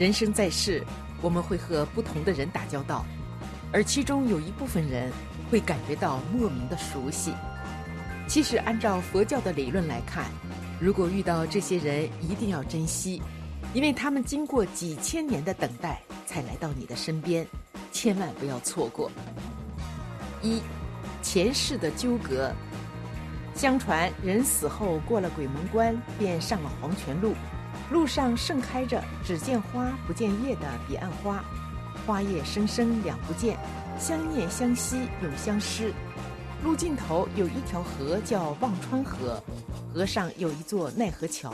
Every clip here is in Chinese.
人生在世，我们会和不同的人打交道，而其中有一部分人会感觉到莫名的熟悉。其实，按照佛教的理论来看，如果遇到这些人，一定要珍惜，因为他们经过几千年的等待才来到你的身边，千万不要错过。一，前世的纠葛。相传，人死后过了鬼门关，便上了黄泉路。路上盛开着只见花不见叶的彼岸花，花叶生生两不见，相念相惜永相失。路尽头有一条河叫忘川河，河上有一座奈何桥，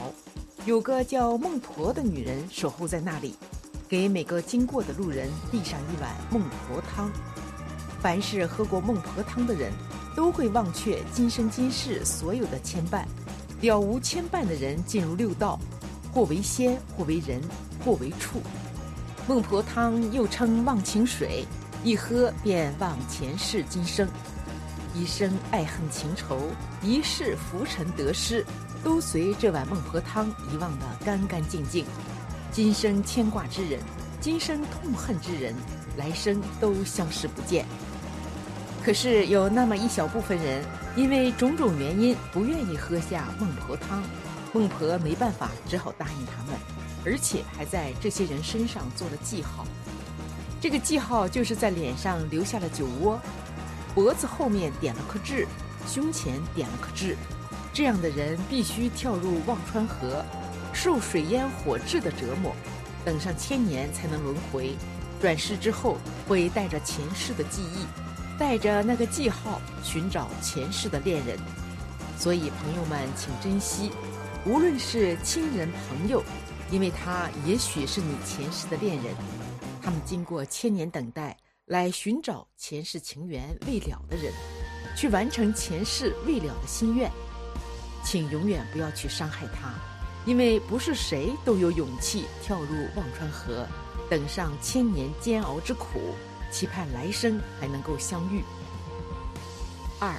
有个叫孟婆的女人守候在那里，给每个经过的路人递上一碗孟婆汤。凡是喝过孟婆汤的人，都会忘却今生今世所有的牵绊，了无牵绊的人进入六道。或为仙，或为人，或为畜。孟婆汤又称忘情水，一喝便忘前世今生，一生爱恨情仇，一世浮沉得失，都随这碗孟婆汤遗忘得干干净净。今生牵挂之人，今生痛恨之人，来生都消失不见。可是有那么一小部分人，因为种种原因，不愿意喝下孟婆汤。孟婆没办法，只好答应他们，而且还在这些人身上做了记号。这个记号就是在脸上留下了酒窝，脖子后面点了颗痣，胸前点了颗痣。这样的人必须跳入忘川河，受水淹火炙的折磨，等上千年才能轮回。转世之后会带着前世的记忆，带着那个记号寻找前世的恋人。所以朋友们，请珍惜。无论是亲人朋友，因为他也许是你前世的恋人，他们经过千年等待来寻找前世情缘未了的人，去完成前世未了的心愿，请永远不要去伤害他，因为不是谁都有勇气跳入忘川河，等上千年煎熬之苦，期盼来生还能够相遇。二，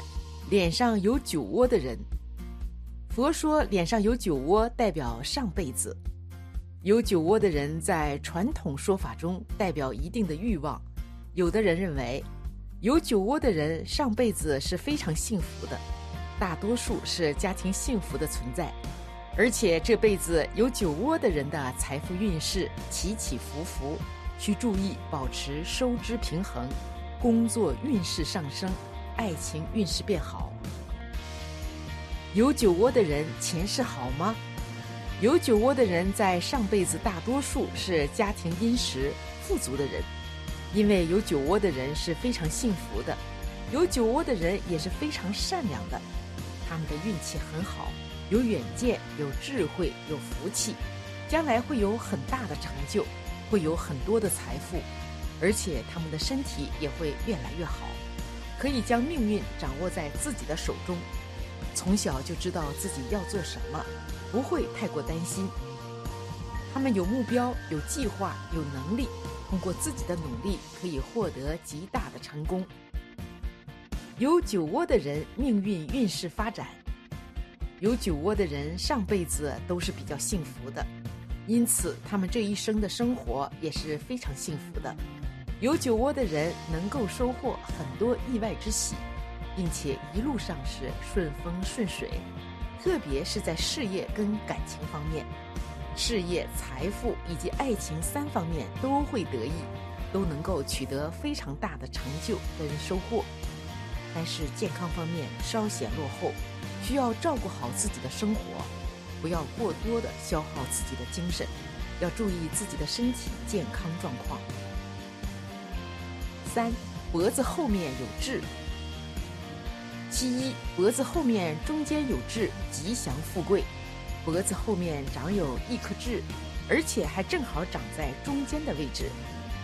脸上有酒窝的人。佛说脸上有酒窝代表上辈子，有酒窝的人在传统说法中代表一定的欲望。有的人认为，有酒窝的人上辈子是非常幸福的，大多数是家庭幸福的存在，而且这辈子有酒窝的人的财富运势起起伏伏，需注意保持收支平衡，工作运势上升，爱情运势变好。有酒窝的人前世好吗？有酒窝的人在上辈子大多数是家庭殷实富足的人，因为有酒窝的人是非常幸福的，有酒窝的人也是非常善良的，他们的运气很好，有远见，有智慧，有福气，将来会有很大的成就，会有很多的财富，而且他们的身体也会越来越好，可以将命运掌握在自己的手中。从小就知道自己要做什么，不会太过担心。他们有目标、有计划、有能力，通过自己的努力可以获得极大的成功。有酒窝的人命运运势发展，有酒窝的人上辈子都是比较幸福的，因此他们这一生的生活也是非常幸福的。有酒窝的人能够收获很多意外之喜。并且一路上是顺风顺水，特别是在事业跟感情方面，事业、财富以及爱情三方面都会得意，都能够取得非常大的成就跟收获。但是健康方面稍显落后，需要照顾好自己的生活，不要过多的消耗自己的精神，要注意自己的身体健康状况。三，脖子后面有痣。其一，脖子后面中间有痣，吉祥富贵；脖子后面长有一颗痣，而且还正好长在中间的位置。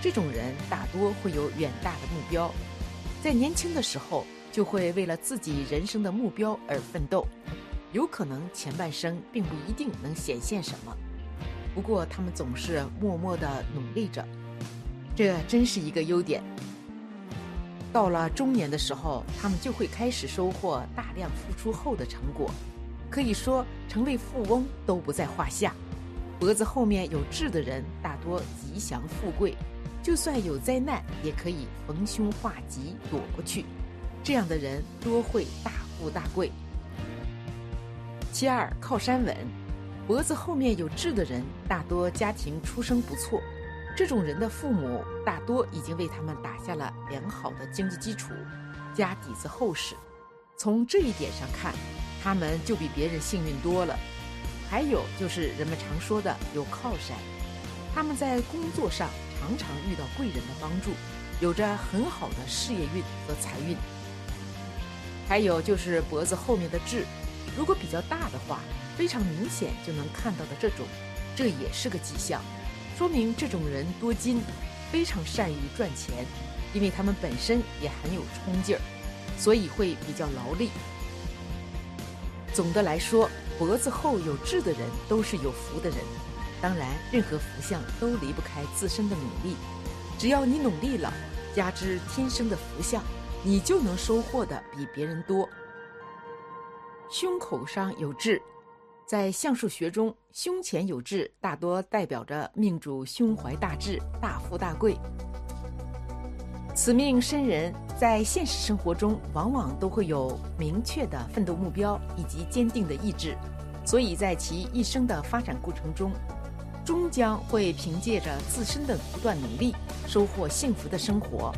这种人大多会有远大的目标，在年轻的时候就会为了自己人生的目标而奋斗，有可能前半生并不一定能显现什么，不过他们总是默默地努力着，这真是一个优点。到了中年的时候，他们就会开始收获大量付出后的成果，可以说成为富翁都不在话下。脖子后面有痣的人大多吉祥富贵，就算有灾难也可以逢凶化吉躲过去。这样的人多会大富大贵。其二，靠山稳，脖子后面有痣的人大多家庭出身不错，这种人的父母大多已经为他们打下了良好的经济基础，家底子厚实。从这一点上看，他们就比别人幸运多了。还有就是人们常说的有靠山，他们在工作上常常遇到贵人的帮助，有着很好的事业运和财运。还有就是脖子后面的痣，如果比较大的话，非常明显就能看到的这种，这也是个迹象，说明这种人多金，非常善于赚钱，因为他们本身也很有冲劲儿，所以会比较劳力。总的来说，脖子后有痣的人都是有福的人。当然，任何福相都离不开自身的努力，只要你努力了，加之天生的福相。你就能收获的比别人多。胸口上有痣，在相术学中，胸前有痣大多代表着命主胸怀大志、大富大贵。此命生人在现实生活中往往都会有明确的奋斗目标以及坚定的意志，所以在其一生的发展过程中，终将会凭借着自身的不断努力，收获幸福的生活。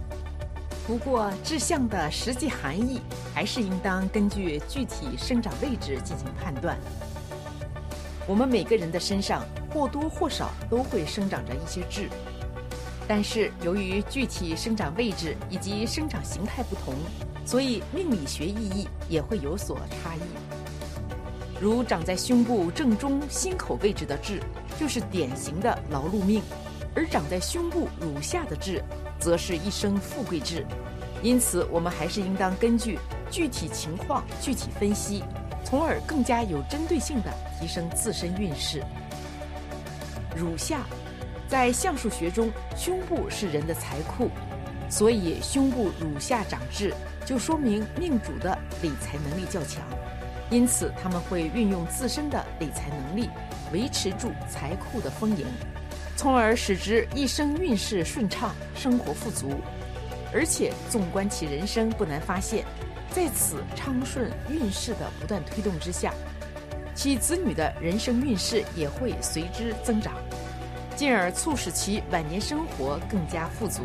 不过，志向的实际含义还是应当根据具体生长位置进行判断。我们每个人的身上或多或少都会生长着一些痣，但是由于具体生长位置以及生长形态不同，所以命理学意义也会有所差异。如长在胸部正中心口位置的痣，就是典型的劳碌命；而长在胸部乳下的痣。则是一生富贵痣，因此我们还是应当根据具体情况具体分析，从而更加有针对性地提升自身运势。乳下，在相术学中，胸部是人的财库，所以胸部乳下长痣，就说明命主的理财能力较强，因此他们会运用自身的理财能力，维持住财库的丰盈。从而使之一生运势顺畅，生活富足。而且纵观其人生，不难发现，在此昌顺运势的不断推动之下，其子女的人生运势也会随之增长，进而促使其晚年生活更加富足。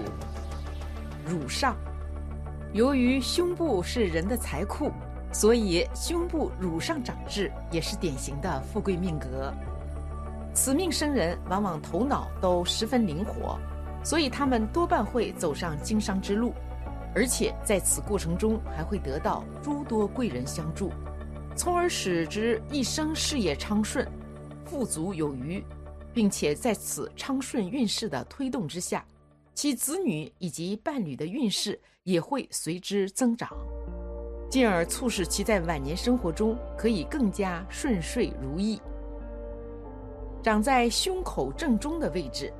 乳上，由于胸部是人的财库，所以胸部乳上长痣也是典型的富贵命格。此命生人往往头脑都十分灵活，所以他们多半会走上经商之路，而且在此过程中还会得到诸多贵人相助，从而使之一生事业昌顺、富足有余，并且在此昌顺运势的推动之下，其子女以及伴侣的运势也会随之增长，进而促使其在晚年生活中可以更加顺遂如意。长在胸口正中的位置，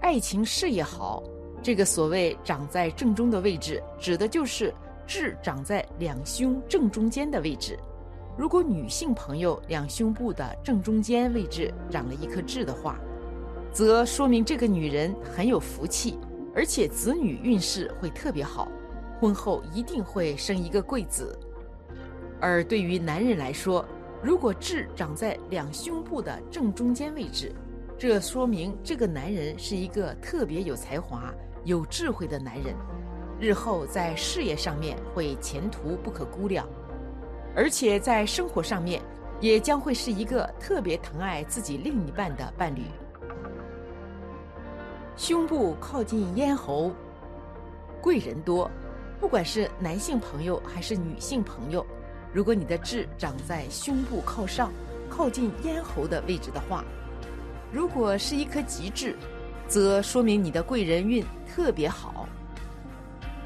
爱情事业好。这个所谓长在正中的位置，指的就是痣长在两胸正中间的位置。如果女性朋友两胸部的正中间位置长了一颗痣的话，则说明这个女人很有福气，而且子女运势会特别好，婚后一定会生一个贵子。而对于男人来说，如果痣长在两胸部的正中间位置，这说明这个男人是一个特别有才华、有智慧的男人，日后在事业上面会前途不可估量，而且在生活上面也将会是一个特别疼爱自己另一半的伴侣。胸部靠近咽喉，贵人多，不管是男性朋友还是女性朋友。如果你的痣长在胸部靠上、靠近咽喉的位置的话，如果是一颗吉痣，则说明你的贵人运特别好。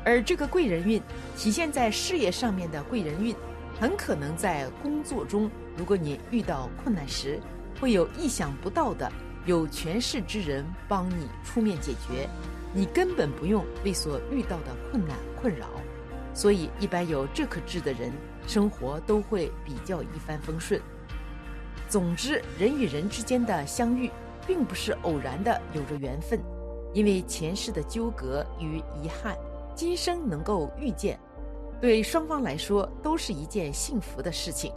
而这个贵人运体现在事业上面的贵人运，很可能在工作中，如果你遇到困难时，会有意想不到的有权势之人帮你出面解决，你根本不用为所遇到的困难困扰。所以，一般有这颗痣的人。生活都会比较一帆风顺。总之，人与人之间的相遇，并不是偶然的，有着缘分，因为前世的纠葛与遗憾，今生能够遇见，对双方来说都是一件幸福的事情。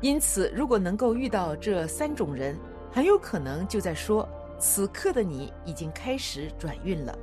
因此，如果能够遇到这三种人，很有可能就在说，此刻的你已经开始转运了。